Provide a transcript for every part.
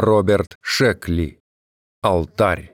Роберт Шекли. Алтарь.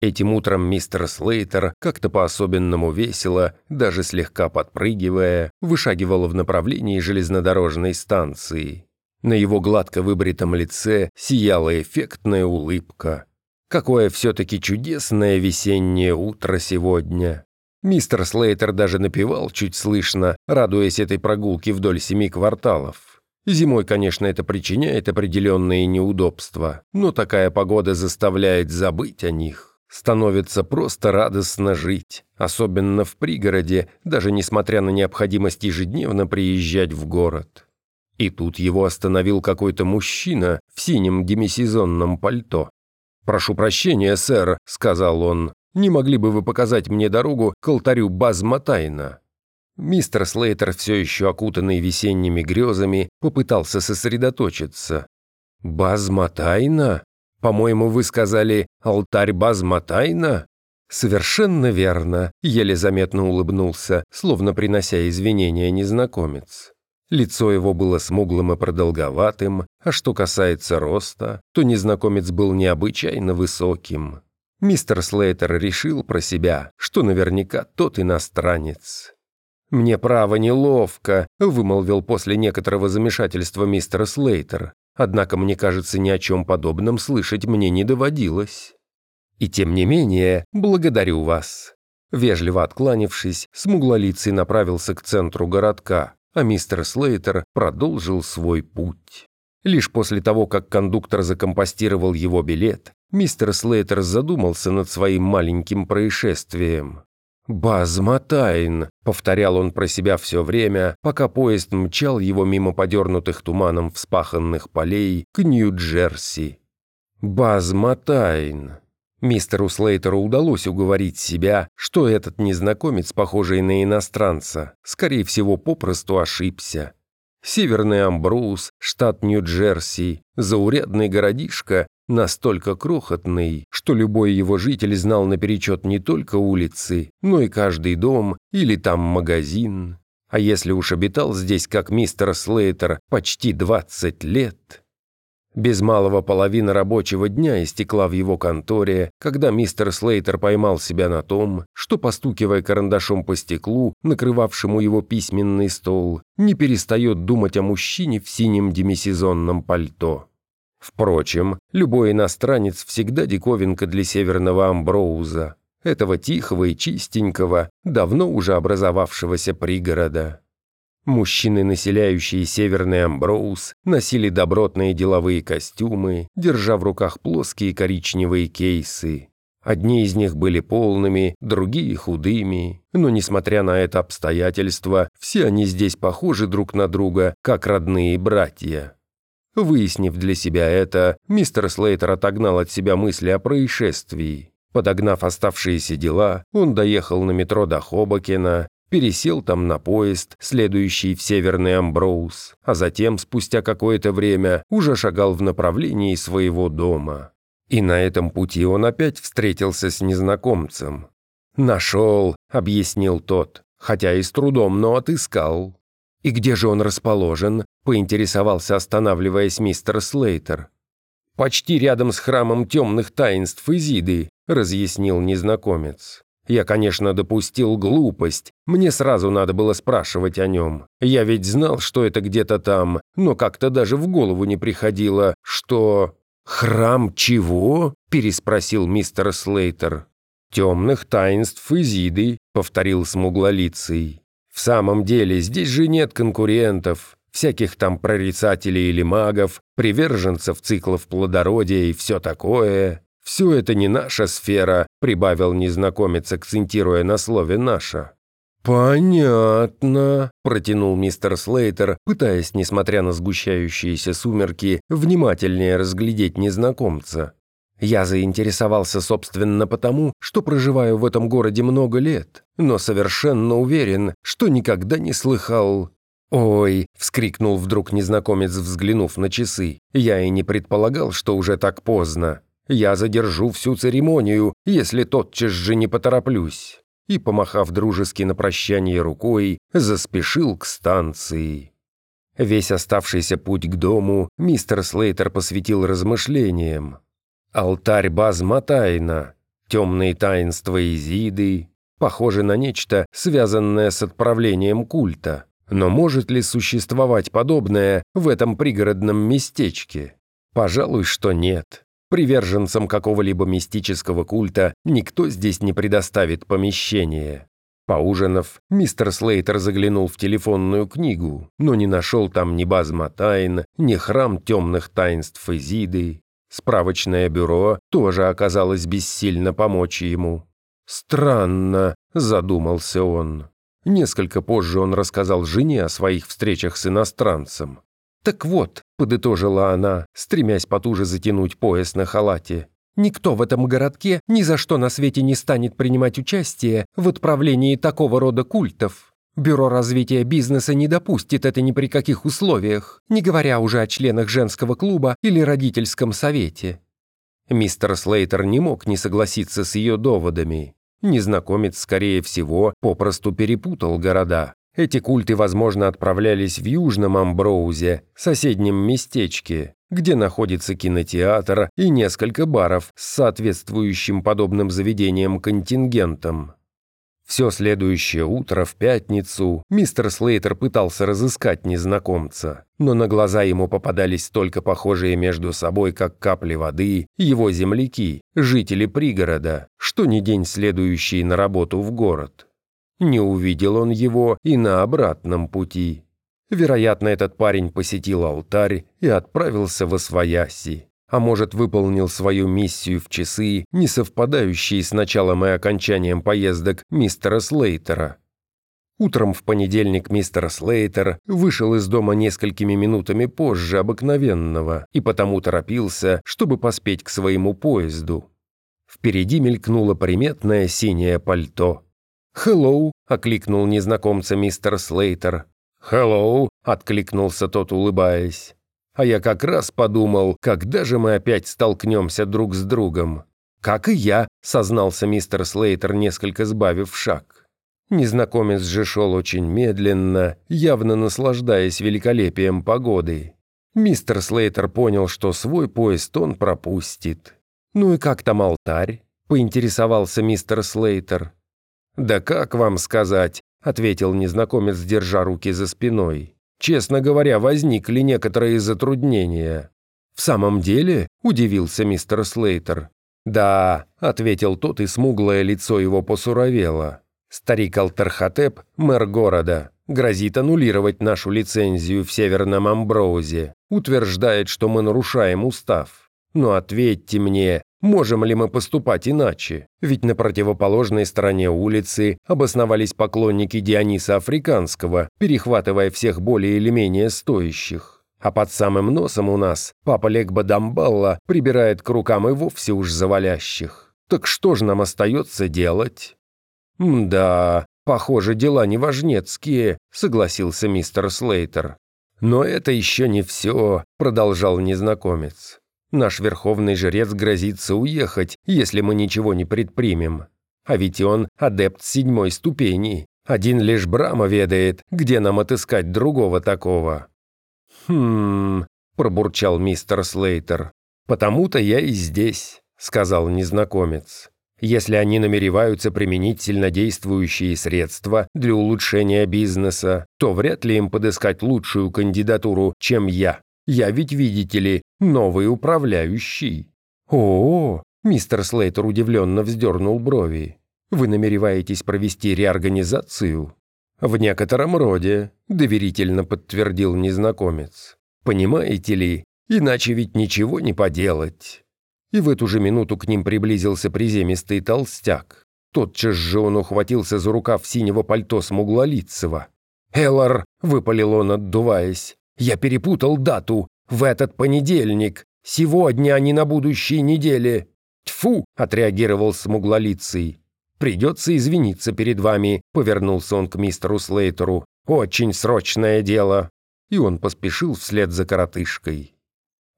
Этим утром мистер Слейтер как-то по-особенному весело, даже слегка подпрыгивая, вышагивал в направлении железнодорожной станции. На его гладко выбритом лице сияла эффектная улыбка. Какое все-таки чудесное весеннее утро сегодня. Мистер Слейтер даже напевал чуть слышно, радуясь этой прогулке вдоль семи кварталов. Зимой, конечно, это причиняет определенные неудобства, но такая погода заставляет забыть о них. Становится просто радостно жить, особенно в пригороде, даже несмотря на необходимость ежедневно приезжать в город. И тут его остановил какой-то мужчина в синем демисезонном пальто. «Прошу прощения, сэр», — сказал он, — «не могли бы вы показать мне дорогу к алтарю Базматайна?» Мистер Слейтер, все еще окутанный весенними грезами, попытался сосредоточиться. «Базматайна? По-моему, вы сказали «алтарь Базматайна»?» «Совершенно верно», — еле заметно улыбнулся, словно принося извинения незнакомец. Лицо его было смуглым и продолговатым, а что касается роста, то незнакомец был необычайно высоким. Мистер Слейтер решил про себя, что наверняка тот иностранец. «Мне право неловко», — вымолвил после некоторого замешательства мистер Слейтер. «Однако, мне кажется, ни о чем подобном слышать мне не доводилось». «И тем не менее, благодарю вас». Вежливо откланившись, смуглолицый направился к центру городка, а мистер Слейтер продолжил свой путь. Лишь после того, как кондуктор закомпостировал его билет, мистер Слейтер задумался над своим маленьким происшествием. «Базматайн», — повторял он про себя все время, пока поезд мчал его мимо подернутых туманом вспаханных полей к Нью-Джерси. «Базматайн». Мистеру Слейтеру удалось уговорить себя, что этот незнакомец, похожий на иностранца, скорее всего, попросту ошибся. Северный Амброуз, штат Нью-Джерси, заурядный городишко, настолько крохотный, что любой его житель знал наперечет не только улицы, но и каждый дом или там магазин. А если уж обитал здесь, как мистер Слейтер, почти 20 лет... Без малого половина рабочего дня истекла в его конторе, когда мистер Слейтер поймал себя на том, что, постукивая карандашом по стеклу, накрывавшему его письменный стол, не перестает думать о мужчине в синем демисезонном пальто. Впрочем, любой иностранец всегда диковинка для северного Амброуза, этого тихого и чистенького, давно уже образовавшегося пригорода. Мужчины, населяющие северный Амброуз, носили добротные деловые костюмы, держа в руках плоские коричневые кейсы. Одни из них были полными, другие худыми, но, несмотря на это обстоятельство, все они здесь похожи друг на друга, как родные братья. Выяснив для себя это, мистер Слейтер отогнал от себя мысли о происшествии. Подогнав оставшиеся дела, он доехал на метро до Хобокена, пересел там на поезд, следующий в Северный Амброуз, а затем, спустя какое-то время, уже шагал в направлении своего дома. И на этом пути он опять встретился с незнакомцем. «Нашел», — объяснил тот, хотя и с трудом, но отыскал. «И где же он расположен?» – поинтересовался, останавливаясь мистер Слейтер. «Почти рядом с храмом темных таинств Изиды», – разъяснил незнакомец. «Я, конечно, допустил глупость. Мне сразу надо было спрашивать о нем. Я ведь знал, что это где-то там, но как-то даже в голову не приходило, что...» «Храм чего?» – переспросил мистер Слейтер. «Темных таинств Изиды», – повторил смуглолицый. В самом деле, здесь же нет конкурентов, всяких там прорицателей или магов, приверженцев циклов плодородия и все такое. Все это не наша сфера, прибавил незнакомец, акцентируя на слове «наша». «Понятно», – протянул мистер Слейтер, пытаясь, несмотря на сгущающиеся сумерки, внимательнее разглядеть незнакомца. Я заинтересовался, собственно, потому, что проживаю в этом городе много лет, но совершенно уверен, что никогда не слыхал... «Ой!» — вскрикнул вдруг незнакомец, взглянув на часы. «Я и не предполагал, что уже так поздно. Я задержу всю церемонию, если тотчас же не потороплюсь». И, помахав дружески на прощание рукой, заспешил к станции. Весь оставшийся путь к дому мистер Слейтер посвятил размышлениям. Алтарь Базматайна, темные таинства Изиды, похоже на нечто, связанное с отправлением культа. Но может ли существовать подобное в этом пригородном местечке? Пожалуй, что нет. Приверженцам какого-либо мистического культа никто здесь не предоставит помещение. Поужинав, мистер Слейтер заглянул в телефонную книгу, но не нашел там ни базма тайн, ни храм темных таинств Изиды. Справочное бюро тоже оказалось бессильно помочь ему. «Странно», — задумался он. Несколько позже он рассказал жене о своих встречах с иностранцем. «Так вот», — подытожила она, стремясь потуже затянуть пояс на халате, «никто в этом городке ни за что на свете не станет принимать участие в отправлении такого рода культов. Бюро развития бизнеса не допустит это ни при каких условиях, не говоря уже о членах женского клуба или родительском совете». Мистер Слейтер не мог не согласиться с ее доводами. Незнакомец, скорее всего, попросту перепутал города. Эти культы, возможно, отправлялись в Южном Амброузе, соседнем местечке, где находится кинотеатр и несколько баров с соответствующим подобным заведением контингентом. Все следующее утро в пятницу мистер Слейтер пытался разыскать незнакомца, но на глаза ему попадались только похожие между собой, как капли воды, его земляки, жители пригорода, что не день следующий на работу в город. Не увидел он его и на обратном пути. Вероятно, этот парень посетил алтарь и отправился во свояси а может, выполнил свою миссию в часы, не совпадающие с началом и окончанием поездок мистера Слейтера. Утром в понедельник мистер Слейтер вышел из дома несколькими минутами позже обыкновенного и потому торопился, чтобы поспеть к своему поезду. Впереди мелькнуло приметное синее пальто. «Хеллоу!» — окликнул незнакомца мистер Слейтер. «Хеллоу!» — откликнулся тот, улыбаясь. А я как раз подумал, когда же мы опять столкнемся друг с другом. «Как и я», — сознался мистер Слейтер, несколько сбавив шаг. Незнакомец же шел очень медленно, явно наслаждаясь великолепием погоды. Мистер Слейтер понял, что свой поезд он пропустит. «Ну и как там алтарь?» — поинтересовался мистер Слейтер. «Да как вам сказать?» — ответил незнакомец, держа руки за спиной. Честно говоря, возникли некоторые затруднения. «В самом деле?» – удивился мистер Слейтер. «Да», – ответил тот, и смуглое лицо его посуровело. «Старик Алтархотеп, мэр города, грозит аннулировать нашу лицензию в Северном Амброузе, утверждает, что мы нарушаем устав. Но ответьте мне, Можем ли мы поступать иначе? Ведь на противоположной стороне улицы обосновались поклонники Диониса Африканского, перехватывая всех более или менее стоящих. А под самым носом у нас папа Легба Дамбалла прибирает к рукам и вовсе уж завалящих. Так что же нам остается делать? «Да, похоже, дела неважнецкие», — согласился мистер Слейтер. «Но это еще не все», — продолжал незнакомец. Наш верховный жрец грозится уехать, если мы ничего не предпримем. А ведь он адепт седьмой ступени. Один лишь Брама ведает, где нам отыскать другого такого». «Хм...» – пробурчал мистер Слейтер. «Потому-то я и здесь», – сказал незнакомец. «Если они намереваются применить сильнодействующие средства для улучшения бизнеса, то вряд ли им подыскать лучшую кандидатуру, чем я. Я ведь, видите ли, новый управляющий». «О, мистер Слейтер удивленно вздернул брови. «Вы намереваетесь провести реорганизацию?» «В некотором роде», — доверительно подтвердил незнакомец. «Понимаете ли, иначе ведь ничего не поделать». И в эту же минуту к ним приблизился приземистый толстяк. Тотчас же он ухватился за рукав синего пальто смуглолицего. «Эллар!» — выпалил он, отдуваясь. Я перепутал дату. В этот понедельник. Сегодня, а не на будущей неделе. Тьфу, отреагировал смуглолицый. «Придется извиниться перед вами», — повернулся он к мистеру Слейтеру. «Очень срочное дело». И он поспешил вслед за коротышкой.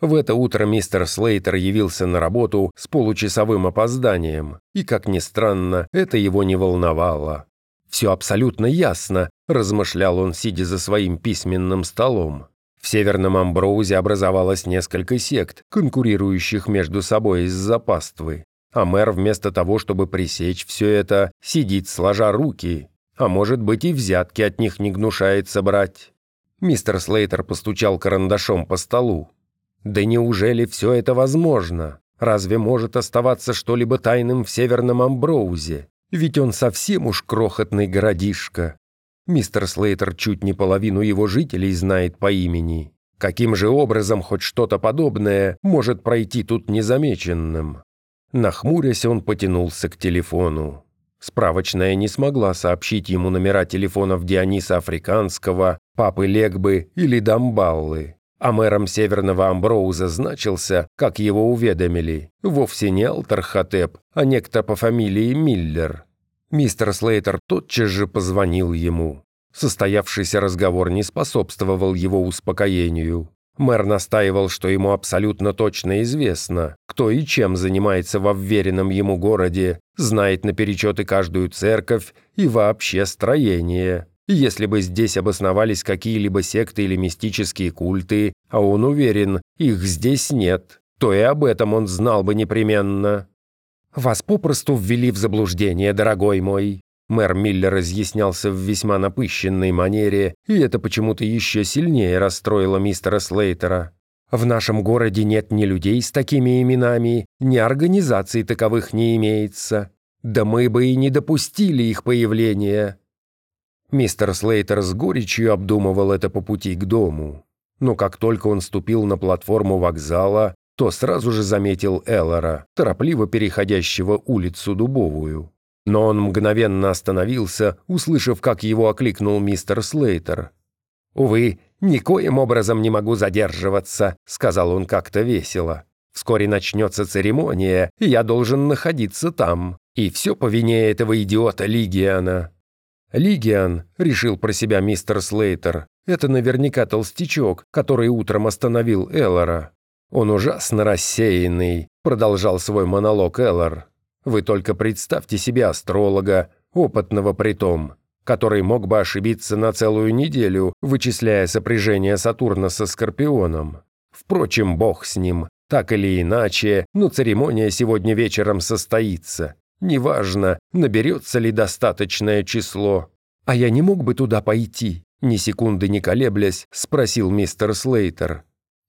В это утро мистер Слейтер явился на работу с получасовым опозданием, и, как ни странно, это его не волновало. Все абсолютно ясно, размышлял он, сидя за своим письменным столом. В Северном Амброузе образовалось несколько сект, конкурирующих между собой из-за паствы. А мэр вместо того, чтобы пресечь все это, сидит сложа руки. А может быть и взятки от них не гнушается брать. Мистер Слейтер постучал карандашом по столу. Да неужели все это возможно? Разве может оставаться что-либо тайным в Северном Амброузе? Ведь он совсем уж крохотный городишко. Мистер Слейтер чуть не половину его жителей знает по имени. Каким же образом хоть что-то подобное может пройти тут незамеченным? Нахмурясь, он потянулся к телефону. Справочная не смогла сообщить ему номера телефонов Диониса Африканского, Папы Легбы или Дамбаллы. А мэром Северного Амброуза значился, как его уведомили, вовсе не Алтархотеп, а некто по фамилии Миллер. Мистер Слейтер тотчас же позвонил ему. Состоявшийся разговор не способствовал его успокоению. Мэр настаивал, что ему абсолютно точно известно, кто и чем занимается во вверенном ему городе, знает наперечет и каждую церковь, и вообще строение. Если бы здесь обосновались какие-либо секты или мистические культы, а он уверен, их здесь нет, то и об этом он знал бы непременно. «Вас попросту ввели в заблуждение, дорогой мой». Мэр Миллер изъяснялся в весьма напыщенной манере, и это почему-то еще сильнее расстроило мистера Слейтера. «В нашем городе нет ни людей с такими именами, ни организаций таковых не имеется. Да мы бы и не допустили их появления. Мистер Слейтер с горечью обдумывал это по пути к дому. Но как только он ступил на платформу вокзала, то сразу же заметил Эллора, торопливо переходящего улицу Дубовую. Но он мгновенно остановился, услышав, как его окликнул мистер Слейтер. «Увы, никоим образом не могу задерживаться», — сказал он как-то весело. «Вскоре начнется церемония, и я должен находиться там. И все по вине этого идиота Лигиана. «Лигиан», — решил про себя мистер Слейтер, — «это наверняка толстячок, который утром остановил Эллора». «Он ужасно рассеянный», — продолжал свой монолог Эллор. «Вы только представьте себе астролога, опытного притом, который мог бы ошибиться на целую неделю, вычисляя сопряжение Сатурна со Скорпионом. Впрочем, бог с ним. Так или иначе, но церемония сегодня вечером состоится. Неважно, наберется ли достаточное число. А я не мог бы туда пойти, ни секунды не колеблясь, спросил мистер Слейтер.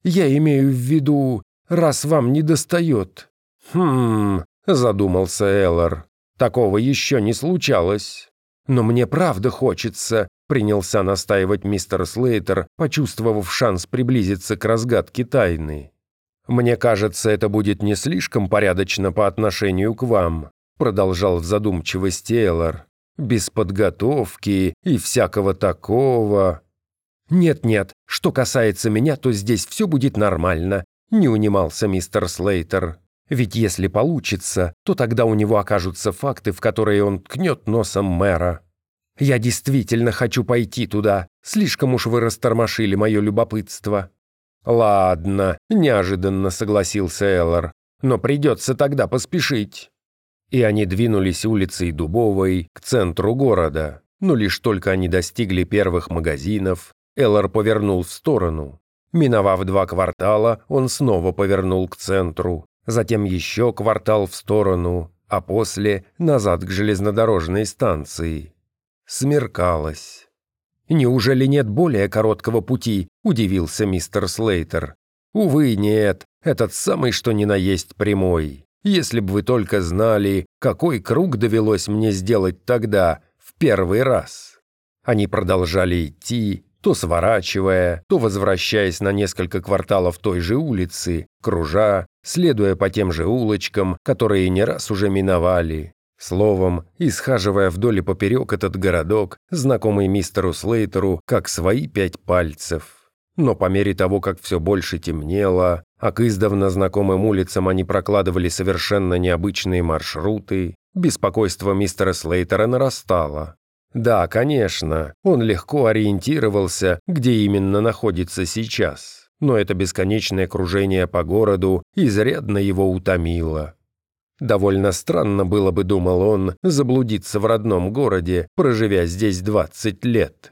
Я имею в виду, раз вам не достает. Хм, задумался Эллар. Такого еще не случалось. Но мне правда хочется, принялся настаивать мистер Слейтер, почувствовав шанс приблизиться к разгадке тайны. «Мне кажется, это будет не слишком порядочно по отношению к вам продолжал в задумчивости Эллар. «Без подготовки и всякого такого». «Нет-нет, что касается меня, то здесь все будет нормально», не унимался мистер Слейтер. «Ведь если получится, то тогда у него окажутся факты, в которые он ткнет носом мэра. Я действительно хочу пойти туда, слишком уж вы растормошили мое любопытство». «Ладно», – неожиданно согласился Эллар, «но придется тогда поспешить» и они двинулись улицей Дубовой к центру города. Но лишь только они достигли первых магазинов, Эллар повернул в сторону. Миновав два квартала, он снова повернул к центру, затем еще квартал в сторону, а после назад к железнодорожной станции. Смеркалось. «Неужели нет более короткого пути?» – удивился мистер Слейтер. «Увы, нет, этот самый что ни на есть прямой». Если бы вы только знали, какой круг довелось мне сделать тогда, в первый раз. Они продолжали идти, то сворачивая, то возвращаясь на несколько кварталов той же улицы, кружа, следуя по тем же улочкам, которые не раз уже миновали. Словом, исхаживая вдоль и поперек этот городок, знакомый мистеру Слейтеру, как свои пять пальцев. Но по мере того, как все больше темнело, а к издавна знакомым улицам они прокладывали совершенно необычные маршруты, беспокойство мистера Слейтера нарастало. Да, конечно, он легко ориентировался, где именно находится сейчас, но это бесконечное кружение по городу изрядно его утомило. Довольно странно было бы, думал он, заблудиться в родном городе, проживя здесь 20 лет.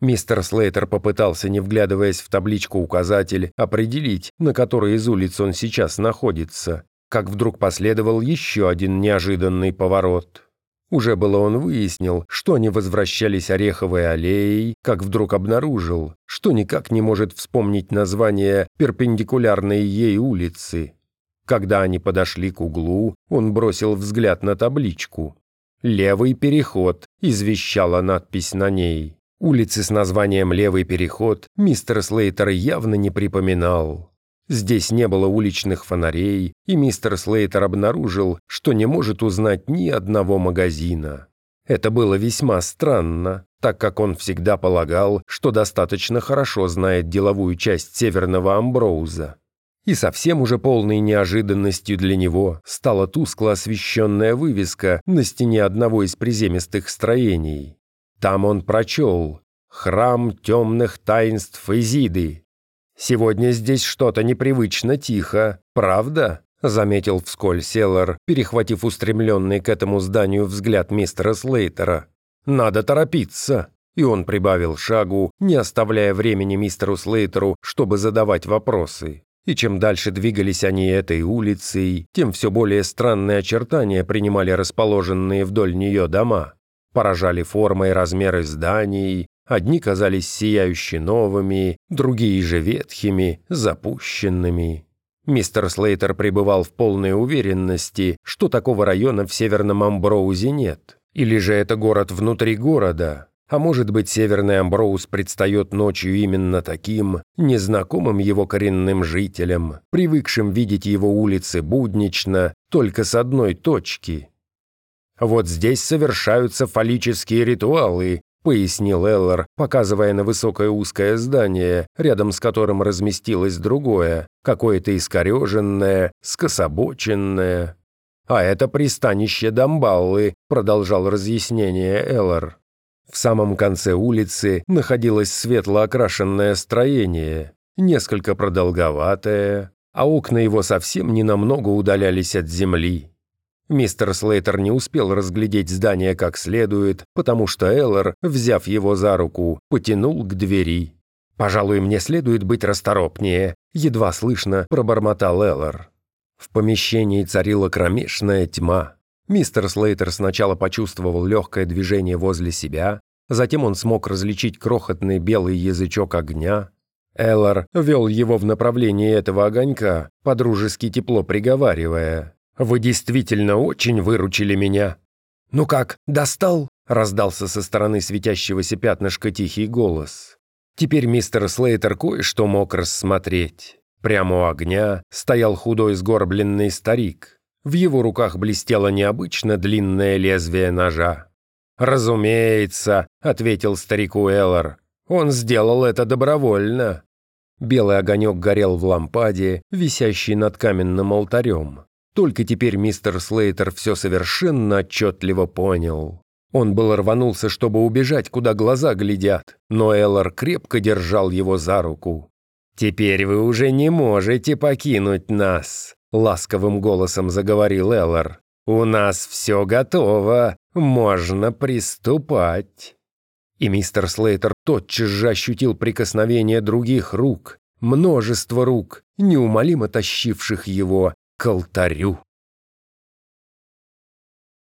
Мистер Слейтер попытался, не вглядываясь в табличку-указатель, определить, на которой из улиц он сейчас находится, как вдруг последовал еще один неожиданный поворот. Уже было он выяснил, что они возвращались Ореховой аллеей, как вдруг обнаружил, что никак не может вспомнить название перпендикулярной ей улицы. Когда они подошли к углу, он бросил взгляд на табличку. «Левый переход», — извещала надпись на ней. Улицы с названием «Левый переход» мистер Слейтер явно не припоминал. Здесь не было уличных фонарей, и мистер Слейтер обнаружил, что не может узнать ни одного магазина. Это было весьма странно, так как он всегда полагал, что достаточно хорошо знает деловую часть Северного Амброуза. И совсем уже полной неожиданностью для него стала тускло освещенная вывеска на стене одного из приземистых строений. Там он прочел «Храм темных таинств Изиды». «Сегодня здесь что-то непривычно тихо, правда?» заметил вскользь Селлар, перехватив устремленный к этому зданию взгляд мистера Слейтера. «Надо торопиться!» И он прибавил шагу, не оставляя времени мистеру Слейтеру, чтобы задавать вопросы. И чем дальше двигались они этой улицей, тем все более странные очертания принимали расположенные вдоль нее дома. Поражали формы и размеры зданий, одни казались сияюще новыми, другие же ветхими, запущенными. Мистер Слейтер пребывал в полной уверенности, что такого района в Северном Амброузе нет. Или же это город внутри города, а может быть, Северный Амброуз предстает ночью именно таким, незнакомым его коренным жителям, привыкшим видеть его улицы буднично, только с одной точки. «Вот здесь совершаются фаллические ритуалы», — пояснил Эллар, показывая на высокое узкое здание, рядом с которым разместилось другое, какое-то искореженное, скособоченное. «А это пристанище Дамбаллы», — продолжал разъяснение Эллар. В самом конце улицы находилось светло окрашенное строение, несколько продолговатое, а окна его совсем ненамного удалялись от земли. Мистер Слейтер не успел разглядеть здание как следует, потому что Эллар, взяв его за руку, потянул к двери. «Пожалуй, мне следует быть расторопнее», — едва слышно пробормотал Эллар. В помещении царила кромешная тьма. Мистер Слейтер сначала почувствовал легкое движение возле себя, затем он смог различить крохотный белый язычок огня. Эллар вел его в направлении этого огонька, подружески тепло приговаривая. «Вы действительно очень выручили меня». «Ну как, достал?» – раздался со стороны светящегося пятнышка тихий голос. Теперь мистер Слейтер кое-что мог рассмотреть. Прямо у огня стоял худой сгорбленный старик. В его руках блестело необычно длинное лезвие ножа. «Разумеется», — ответил старику Эллар. «Он сделал это добровольно». Белый огонек горел в лампаде, висящей над каменным алтарем. Только теперь мистер Слейтер все совершенно отчетливо понял. Он был рванулся, чтобы убежать, куда глаза глядят, но Эллар крепко держал его за руку. «Теперь вы уже не можете покинуть нас», — ласковым голосом заговорил Эллар. «У нас все готово, можно приступать». И мистер Слейтер тотчас же ощутил прикосновение других рук, множество рук, неумолимо тащивших его к алтарю.